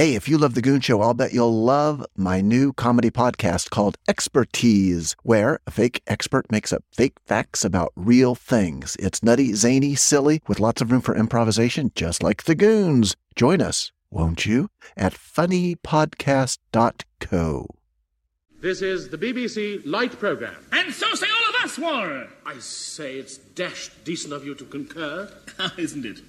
Hey, if you love The Goon Show, I'll bet you'll love my new comedy podcast called Expertise, where a fake expert makes up fake facts about real things. It's nutty, zany, silly, with lots of room for improvisation, just like The Goons. Join us, won't you, at funnypodcast.co. This is the BBC Light Programme. And so say all of us, Warren. I say it's dashed decent of you to concur. Isn't it?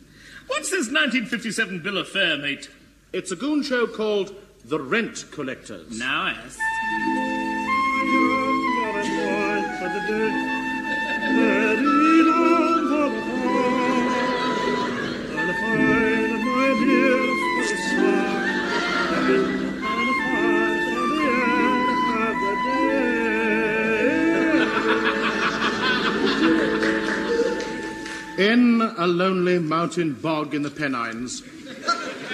What's this 1957 bill of fare, mate? It's a goon show called The Rent Collectors. Now, yes. In a lonely mountain bog in the Pennines,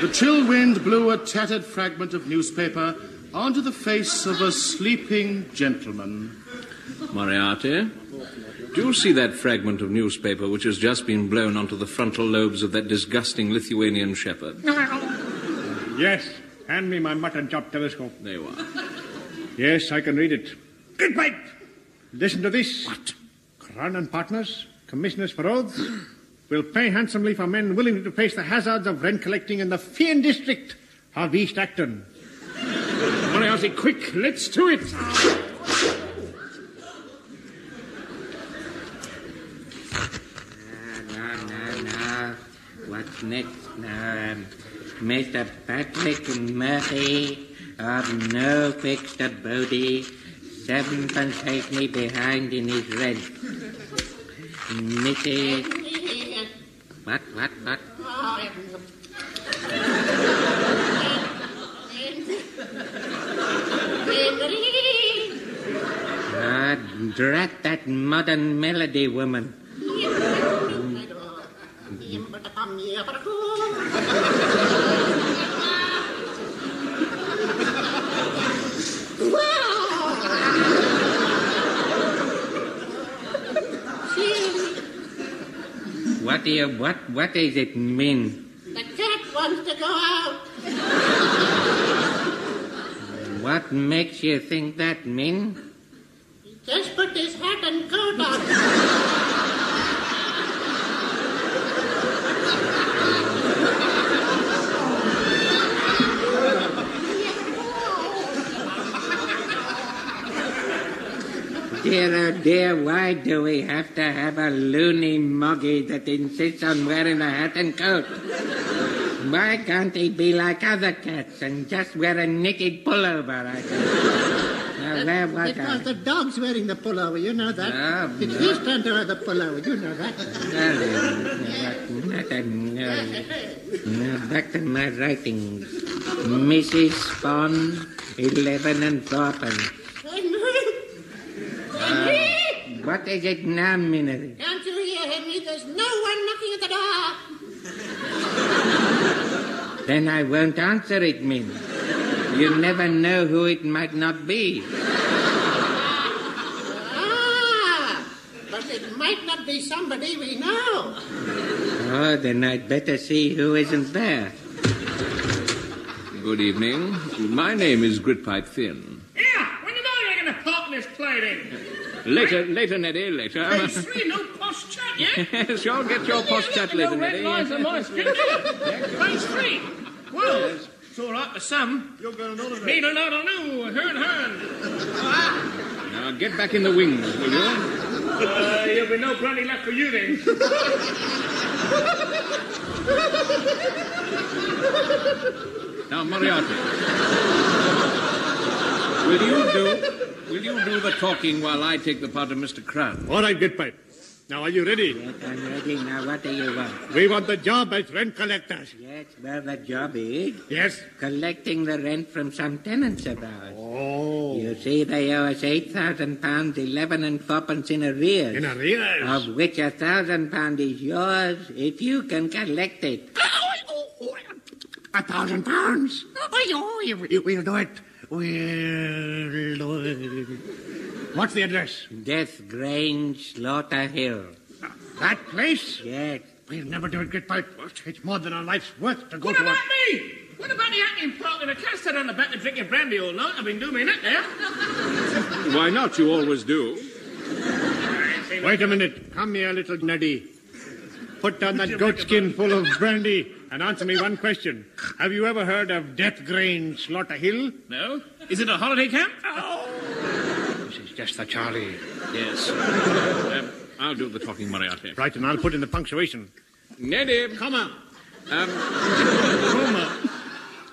the chill wind blew a tattered fragment of newspaper onto the face of a sleeping gentleman. Moriarty, do you see that fragment of newspaper which has just been blown onto the frontal lobes of that disgusting Lithuanian shepherd? Yes, hand me my mutton chop telescope. There you are. Yes, I can read it. Good night. Listen to this. What? Crown and Partners, commissioners for oaths, will pay handsomely for men willing to face the hazards of rent collecting in the Fian district of East Acton. Moriarty, quick, let's to it. No, no, no. What's next now? Um, Mr. Patrick Murphy of No Fixed Body, sevenpence halfpenny behind in his rent. Mrs. What, what, what? Ah, drat that modern melody woman. What do you, what, what does it mean? The cat wants to go out. What makes you think that, Min? He just put his hat and coat on. dear, why do we have to have a loony moggy that insists on wearing a hat and coat? Why can't he be like other cats and just wear a naked pullover? I think. Now, where was because I? the dog's wearing the pullover, you know that. Oh, it's no. his turn to wear the pullover, you know that. Well, uh, back to my writings. Mrs. Spawn, 11 and 4 what is it now, Minnie? Can't you hear, Henry? There's no one knocking at the door. Then I won't answer it, Min. You never know who it might not be. Ah, but it might not be somebody we know. Oh, then I'd better see who isn't there. Good evening. My name is Grytpype-Thynne. Yeah, when you know you're going to pop this plating. Later, later, Neddy, later. Phase three, no posh chat, yeah? yes, you'll get your post chat later, No red Neddy. lines on my skin, do you? Phase three. Well, it's all right for some. You're going on Needle, noddle, no, hern, hern. Now get back in the wings, will you? Uh, there'll be no brandy left for you then. Now, Moriarty. will you do? Will you do the talking while I take the part of Mr. Crown? All right, Grytpype. Now, are you ready? Yes, I'm ready. Now, what do you want? We want the job as rent collectors. Yes, well, the job is Yes? collecting the rent from some tenants of ours. Oh. You see, they owe us eight thousand pounds, eleven and fourpence in arrears. In arrears? Of which a thousand pound is yours if you can collect it. A thousand pounds? Oh, we- We'll do it. We'll do it. What's the address? Death Grange, Slaughter Hill. That place? Yes. We'll never do it, Grytpype. It's more than our life's worth to go What to about a... me? What about the acting part in a cast on the back to drinking brandy all night? I've been doing it there. Why not? You always do. Wait a minute. Come here, little Neddy. Put down that goatskin full of brandy and answer me one question. Have you ever heard of Death Grange Slaughter Hill? No? Is it a holiday camp? This is just the Charlie. Yes. um, I'll do the talking, Moriarty. Right, and I'll put in the punctuation. Neddy, Come on. um,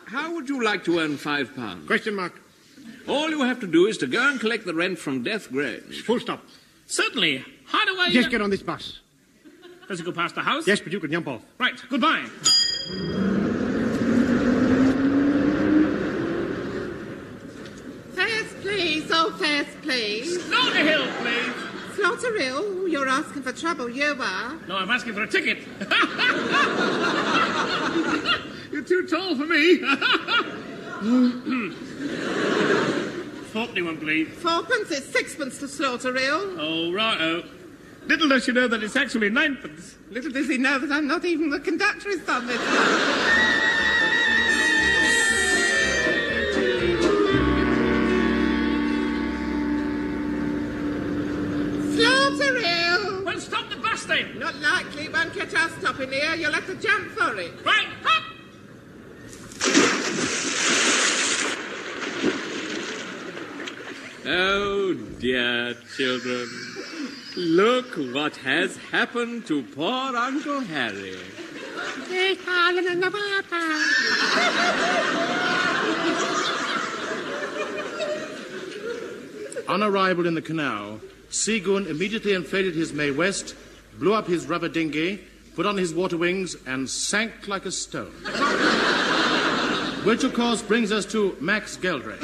how would you like to earn five pounds? Question mark. All you have to do is to go and collect the rent from Death Grange. Full stop. Certainly. How do I... Just get on this bus. Does it go past the house? Yes, but you can jump off. Right, goodbye. Fast, please. Oh, fast, please. Slaughter Hill, please. Slaughter Hill, oh, you're asking for trouble, you are. No, I'm asking for a ticket. You're too tall for me. Fourpenny one, please. Fourpence is sixpence to Slaughter Hill. Oh, right. Little does she know that it's actually ninepence. Little does he know that I'm not even the conductress on this one. Slaughter Hill! Well, stop the bus then. Not likely. Won't catch us stopping here. You'll have to jump for it. Right, hop. Oh, dear children. Look what has happened to poor Uncle Harry. On arrival in the canal, Seagoon immediately inflated his Mae West, blew up his rubber dinghy, put on his water wings, and sank like a stone. Which, of course, brings us to Max Geldray.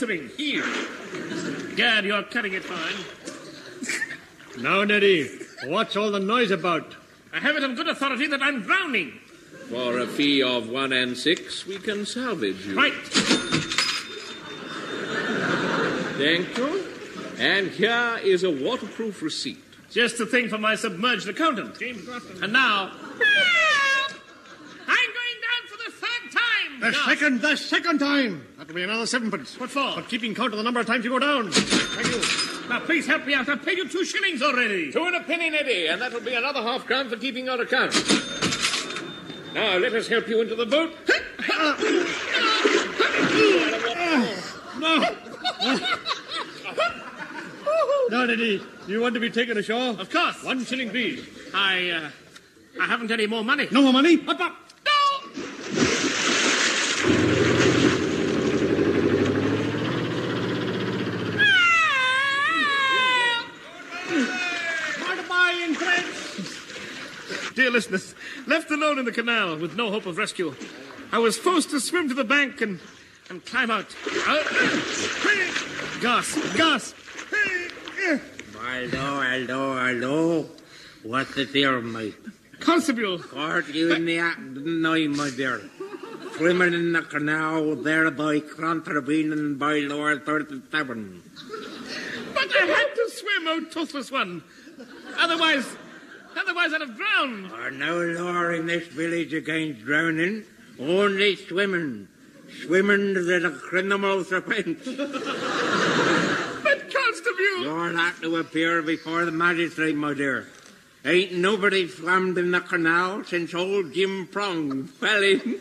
one are you answering? Here. Gad, you're cutting it fine. Now, Neddy, what's all the noise about? I have it on good authority that I'm drowning. For a fee of one and six, we can salvage you. Right. Thank you. And here is a waterproof receipt. Just the thing for my submerged accountant. James Grafton. And now. I'm going down for the third time. The Now- second, the second time. That'll be another sevenpence. What for? For keeping count of the number of times you go down. Thank you. Now, please help me out. I've paid you two shillings already. Two and a penny, Neddy, and that'll be another half crown for keeping your account. Now, let us help you into the boat. Now, Neddy, do you want to be taken ashore? Of course. One shilling, please. I, uh, I haven't any more money. No more money? Up, up. No! Goodbye, in friends. Dear listeners, left alone in the canal with no hope of rescue, I was forced to swim to the bank and, and climb out. Uh, gasp, gasp. Hello, hello, hello. What's the dear, mate? Constable, Caught you in the act, didn't I, my dear? Swimming in the canal, thereby contravening by law 37. but I had to swim, oh toothless one. Otherwise, otherwise I'd have drowned. Are no law in this village against drowning, only swimming. Swimming is a criminal offence. But Constable, You're have to appear before the magistrate, my dear. Ain't nobody swam in the canal since old Jim Prong fell in.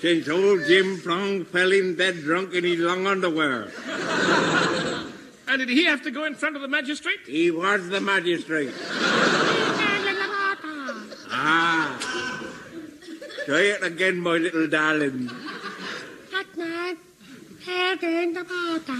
since old Jim Prong fell in dead drunk in his long underwear. And did he have to go in front of the magistrate? He was the magistrate. ah. Try it again, my little darling. Huckman, hairdurn the lavata.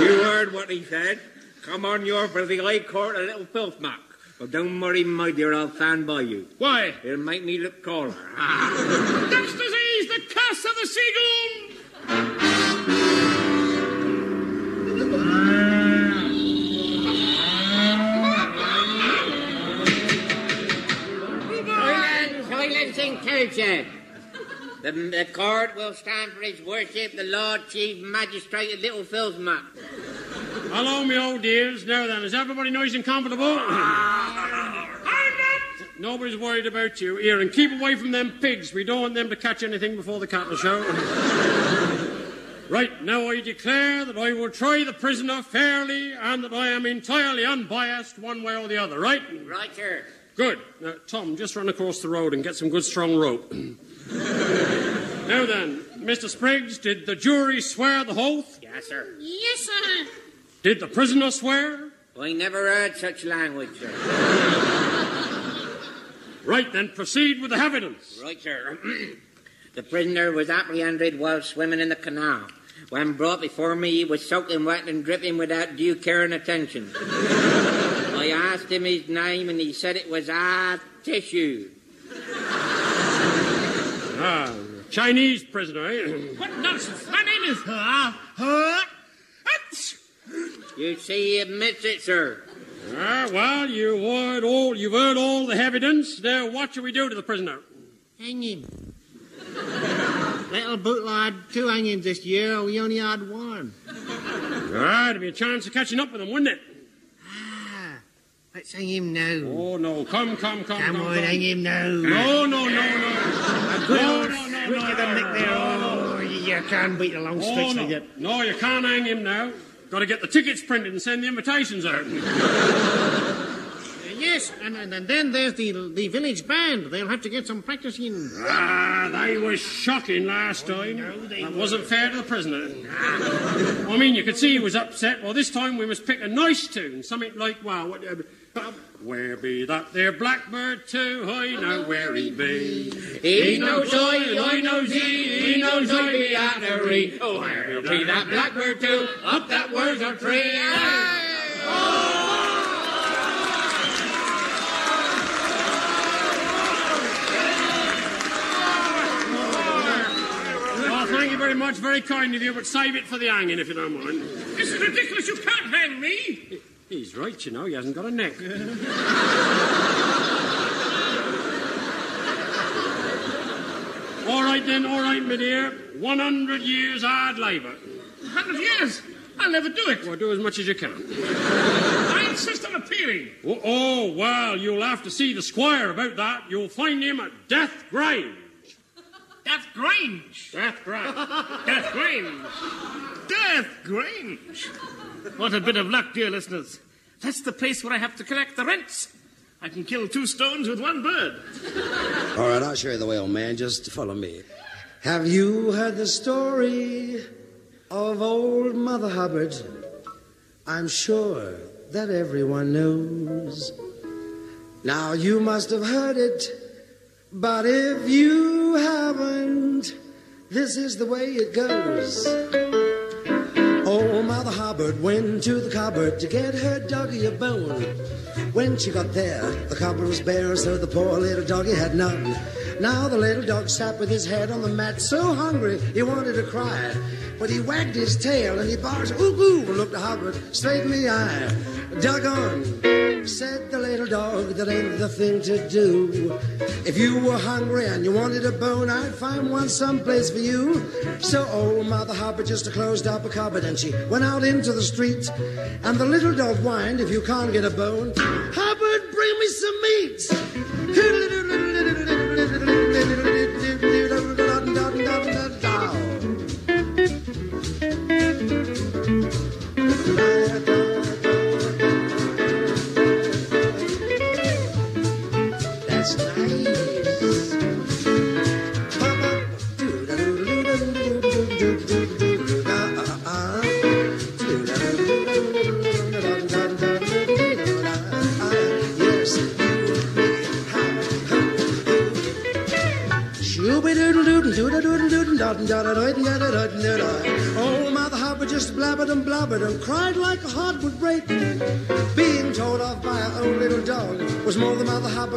You heard what he said. Come on, you're for the High Court, a little filth mark. But don't worry, my dear, I'll stand by you. Why? It'll make me look taller. That's disease, the curse of the seagull! Culture. The, the court will stand for his worship, the Lord Chief Magistrate of Little Phil's Map. Hello, me old dears. Now then, is everybody nice and comfortable? Ah. Nobody's worried about you. Here, and keep away from them pigs. We don't want them to catch anything before the cattle show. right, now I declare that I will try the prisoner fairly and that I am entirely unbiased one way or the other, right? Right, sir. Good. Now, Tom, just run across the road and get some good strong rope. now then, Mr. Spriggs, did the jury swear the oath? Yes, sir. Yes, sir. Did the prisoner swear? I never heard such language, sir. Right, then proceed with the evidence. Right, sir. the prisoner was apprehended while swimming in the canal. When brought before me, he was soaking wet and dripping without due care and attention. I asked him his name, and he said it was Ah Tissue. Ah, Chinese prisoner, eh? What nonsense! My name is Ha Ha. You see, he admits it, sir. ah, well, you heard all, you've heard all the evidence. Now, what shall we do to the prisoner? Hang him. Little boot had two hangings this year. We only had one. Ah, it'd be a chance of catching up with him, wouldn't it? Ah, let's hang him now. Oh, no. Come, come, come, Come come. on, come. hang him now. No, no, no, no. Good No, no, no, no, no, no, there. no, Oh, you can't beat the long Oh, stretch no. no, you can't hang him now. Got to get the tickets printed and send the invitations out. Yes, and, and, and then there's the the village band. They'll have to get some practice in. Ah, they were shocking last time. No, they that wasn't fair to the prisoner. I mean, you could see he was upset. Well, this time we must pick a nice tune, something like, wow, what, uh, bum. Where be that there blackbird too? I know where he be. He knows I, I knows he. He knows I be at a ree. Oh, where be that blackbird too? Up that Wurzel tree. Oh! thank you very much. Very kind of you, but save it for the hanging, if you don't mind. This is ridiculous. You can't hang me. He's right, you know, he hasn't got a neck. all right then, all right, my dear. 100 years hard labour. 100 years. I'll never do it. Well, do as much as you can. I insist on appealing. Oh, oh, well, you'll have to see the squire about that. You'll find him at Death Grange. Death Grange. Death Grange. Death Grange. Death Grange. What a bit of luck, dear listeners. That's the place where I have to collect the rents. I can kill two stones with one bird. All right, I'll show you the way, old man. Just follow me. Have you heard the story of old Mother Hubbard? I'm sure that everyone knows. Now, you must have heard it, but if you haven't, this is the way it goes. Old Mother Hubbard went to the cupboard to get her doggy a bone. When she got there, the cupboard was bare, so the poor little doggy had none. Now the little dog sat with his head on the mat, so hungry he wanted to cry. But he wagged his tail and he barked, ooh, ooh, and looked at Hubbard straight in the eye. Doggone, said the little dog, that ain't the thing to do. If you were hungry and you wanted a bone, I'd find one someplace for you. So old Mother Hubbard just closed up a cupboard and she went out into the street. And the little dog whined, if you can't get a bone, Hubbard, bring me some meat.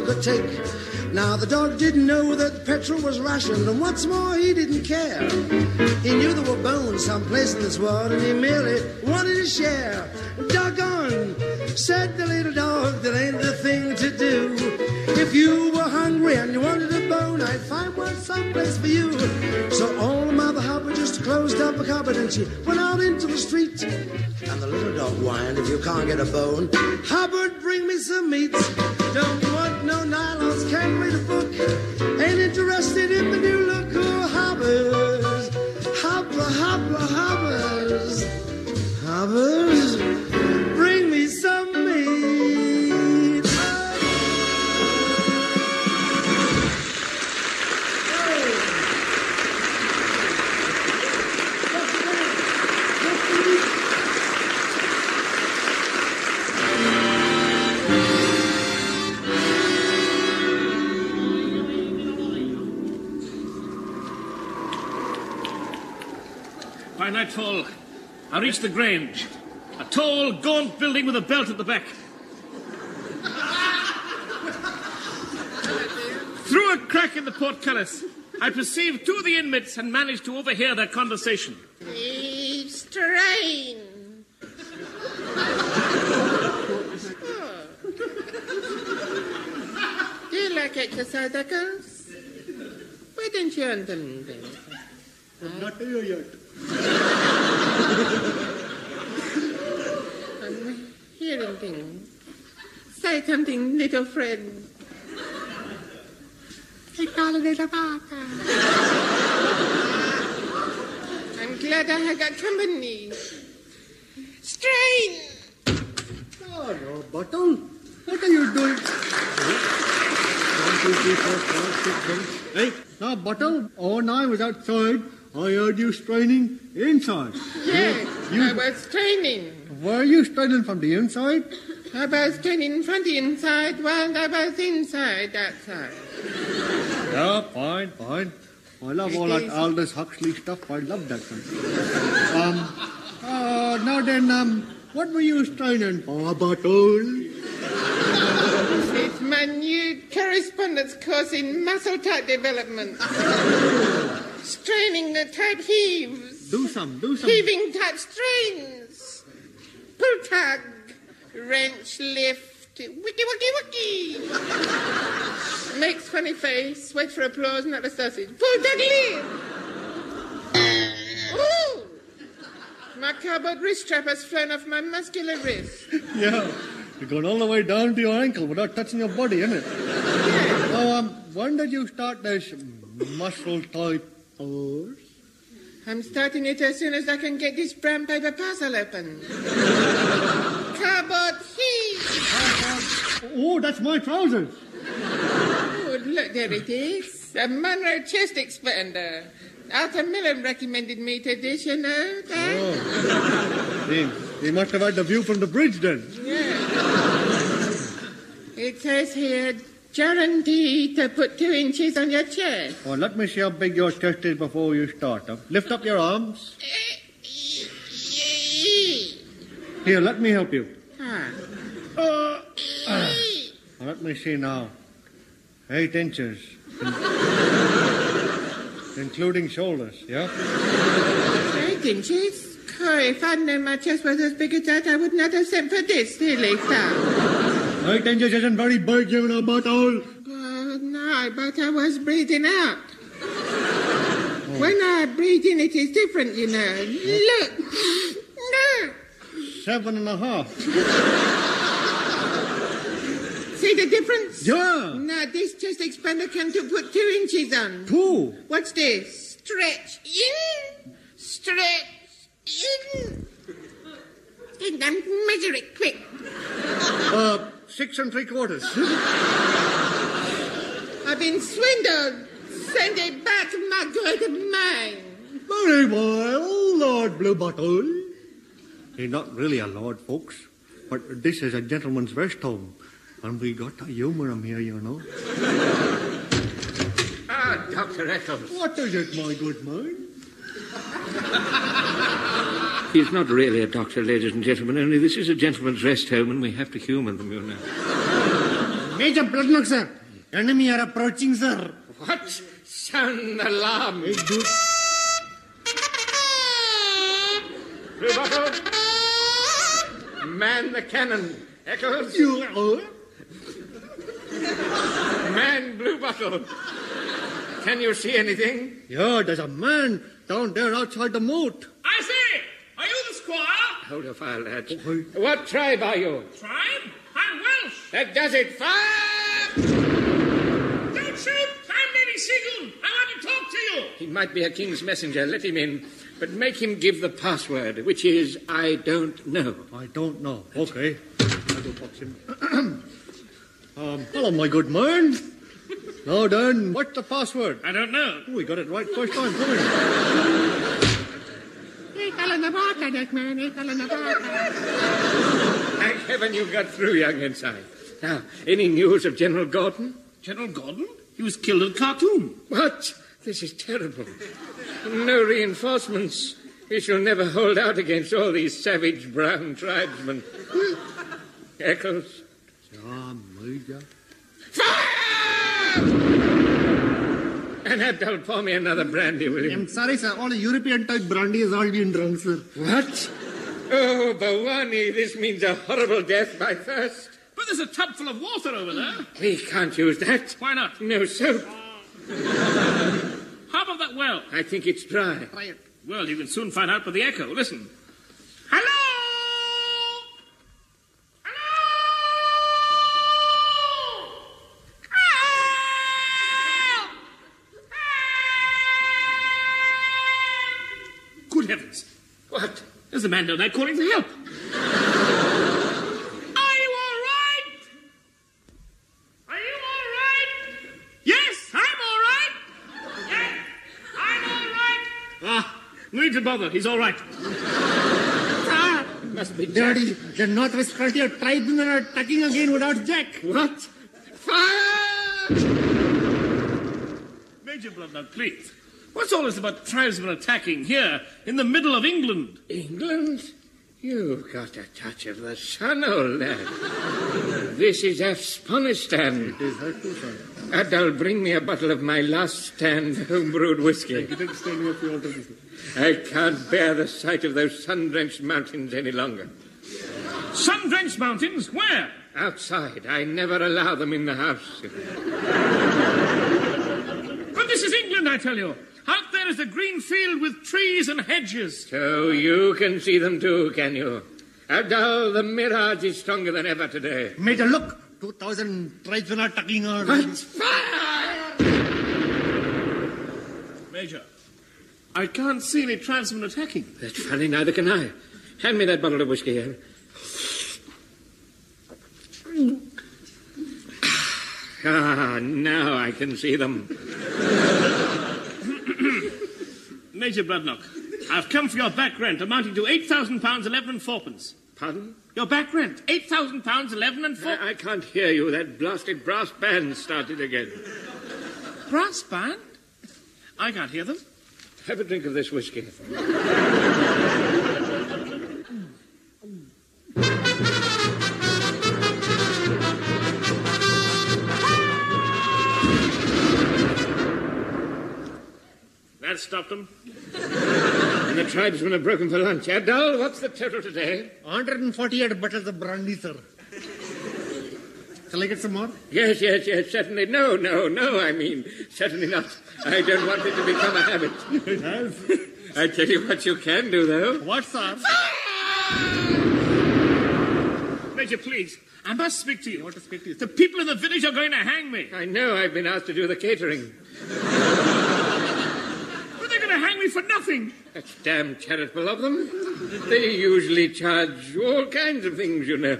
Could take. Now the dog didn't know that petrol was rationed, and what's more, he didn't care. He knew there were bones someplace in this world, and he merely wanted to share. Doggone, said the little dog, that ain't the thing to do. If you were hungry and you wanted a bone, I'd find one someplace for you. So old Mother Hubbard just closed up a cupboard and she went out into the street. And the little dog whined, if you can't get a bone, Hubbard, bring me some meat. Don't no nylons, can't read a book. Ain't interested in the new look. Oh, Hubbard, Hubba, Hubba, Hubbard, Hubbard, By nightfall, I reached the Grange, a tall, gaunt building with a belt at the back. Through a crack in the portcullis, I perceived two of the inmates and managed to overhear their conversation. It's strange. Hmm. Do you like exercise, girls? Why don't you understand? Not here yet. I'm hearing things. Say something, little friend. I'm glad I got company. Strain! Oh, no, Button. What are you doing? One, two, three, four, five, six, seven, eight. Now, Button, when I was outside, I heard you straining inside. Yes, You- I was straining. Were you straining from the inside? I was straining from the inside while I was inside outside. Yeah, fine, fine. I love all that Aldous Huxley stuff. I love that kind Um, uh, now then, um, what were you straining for, Button? It's my new correspondence course in muscle type development. Straining the type heaves. Do some, do some. Heaving type strains. Pull tug. Wrench lift. Wiki wiki wiki. Makes funny face. Wait for applause, not a sausage. Pull tug lift. Ooh! My cardboard wrist strap has flown off my muscular wrist. Yeah. You're going all the way down to your ankle without touching your body, isn't it? Oh, um, when did you start this muscle type course? I'm starting it as soon as I can get this brown paper parcel open. Cardboard heat. Oh, that's my trousers. Oh, look, there it is. A Monroe chest expander. Arthur Miller recommended me to this, you know. Dad. Oh. He, he must have had the view from the bridge then. It says here, guaranteed to put two inches on your chest. Well, let me see how big your chest is before you start. Huh? Lift up your arms. Here, let me help you. Ah. Uh, uh, let me see now. Eight inches. Including shoulders, yeah? Eight inches? Oh, if I'd known my chest was as big as that, I would not have sent for this, silly stuff. Eight inches isn't very big, you know, butthole. Oh, no, but I was breathing out. When I breathe in, it is different, you know. Look. No. Seven and a half. See the difference? Yeah. Now, this chest expander can to put two inches on. Two. What's this? Stretch in, stretch in. And then measure it quick. Uh, six and three quarters. I've been swindled. Send it back, my good man. Very well, Lord Bluebottle. He's not really a lord, folks, but this is a gentleman's rest home, and we got to humour him here, you know. Ah, Dr. Eccles. What is it, my good man? He's not really a doctor, ladies and gentlemen, only this is a gentleman's rest home and we have to humour them, you know. Major Bloodnok, sir. Enemy are approaching, sir. What? Sound the alarm. Bluebottle. Man the cannon. Eccles. You are? Man Bluebottle. Can you see anything? Yeah, there's a man down there outside the moat. I say, are you the squire? Hold your fire, lads. What tribe are you? Tribe? I'm Welsh. That does it. Fire! Don't shoot. I'm Neddy Seagoon. I want to talk to you. He might be a king's messenger. Let him in. But make him give the password, which is I don't know. I don't know. Okay. I'll go box him. um, hello, my good man. Now then, what's the password? I don't know. Oh, we got it right first time. Come in. Thank heaven you got through, young Ensign. Now, any news of General Gordon? General Gordon? He was killed at Khartoum. What? This is terrible. No reinforcements. We shall never hold out against all these savage brown tribesmen. Hmm. Eccles. Yeah, Major. And Abdul, pour me another brandy, will you? I'm sorry, sir. All the European type brandy has all been drunk, sir. What? Oh, Bawani, this means a horrible death by thirst. But there's a tub full of water over there. We can't use that. Why not? No soap. How about that well? I think it's dry. Try it. Well, you can soon find out by the echo. Listen. There's a man down there calling for help. Are you all right? Are you all right? Yes, I'm all right. Yes, I'm all right. Ah, no need to bother. He's all right. Ah, Must be Daddy, the Northwest Frontier tribesmen are attacking again without Jack. What? Fire! Major Bloodnok, please. What's all this about tribesmen attacking here in the middle of England? England? You've got a touch of the sun, old lad. this is Afghanistan. It is hurtful, sir. Adal, bring me a bottle of my last stand homebrewed whiskey. standing up the altar. I can't bear the sight of those sun-drenched mountains any longer. Sun-drenched mountains? Where? Outside. I never allow them in the house. But this is England, I tell you. Out there is a green field with trees and hedges. So you can see them too, can you? Adal, the mirage is stronger than ever today. Major, look! 2,000 tribesmen are tucking our... Major, I can't see any tribesmen attacking. That's funny, neither can I. Hand me that bottle of whiskey here. Ah, now I can see them. Major Bloodnok, I've come for your back rent amounting to £8,000, 11 and fourpence. Pardon? Your back rent, £8,000, 11 and four... I, I can't hear you. That blasted brass band started again. Brass band? I can't hear them. Have a drink of this whiskey. That stopped them. And the tribesmen have broken for lunch. Adal, what's the total today? 148 bottles of brandy, sir. Shall I get some more? Yes, yes, yes, certainly. No, no, no, I mean, certainly not. I don't want it to become a habit. It has. I tell you what you can do, though. What, sir? Major, please, I must speak to you. I want to speak to you? The people in the village are going to hang me. I know I've been asked to do the catering. But they're going to hang me for nothing. That's damn charitable of them. They usually charge all kinds of things, you know.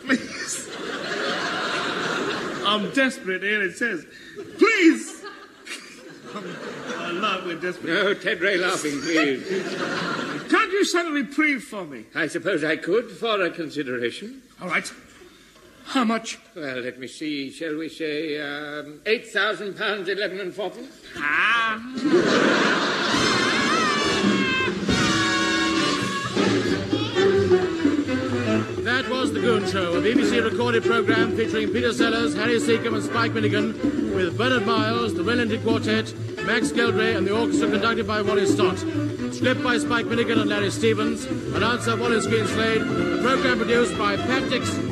Please. I'm desperate, here it says. Please. I love we're desperate. No, Ted Ray laughing, please. Can't you set a reprieve for me? I suppose I could for a consideration. All right. How much? Well, let me see. Shall we say um, eight thousand pounds, eleven and fourpence? Ah. Show, a BBC recorded programme featuring Peter Sellers, Harry Secombe, and Spike Milligan, with Bernard Miles, the Ray Ellington Quartet, Max Geldray, and the orchestra conducted by Wally Stott. Script by Spike Milligan and Larry Stephens. Announcer Wallace Greenslade. The programme produced by Pat Dixon.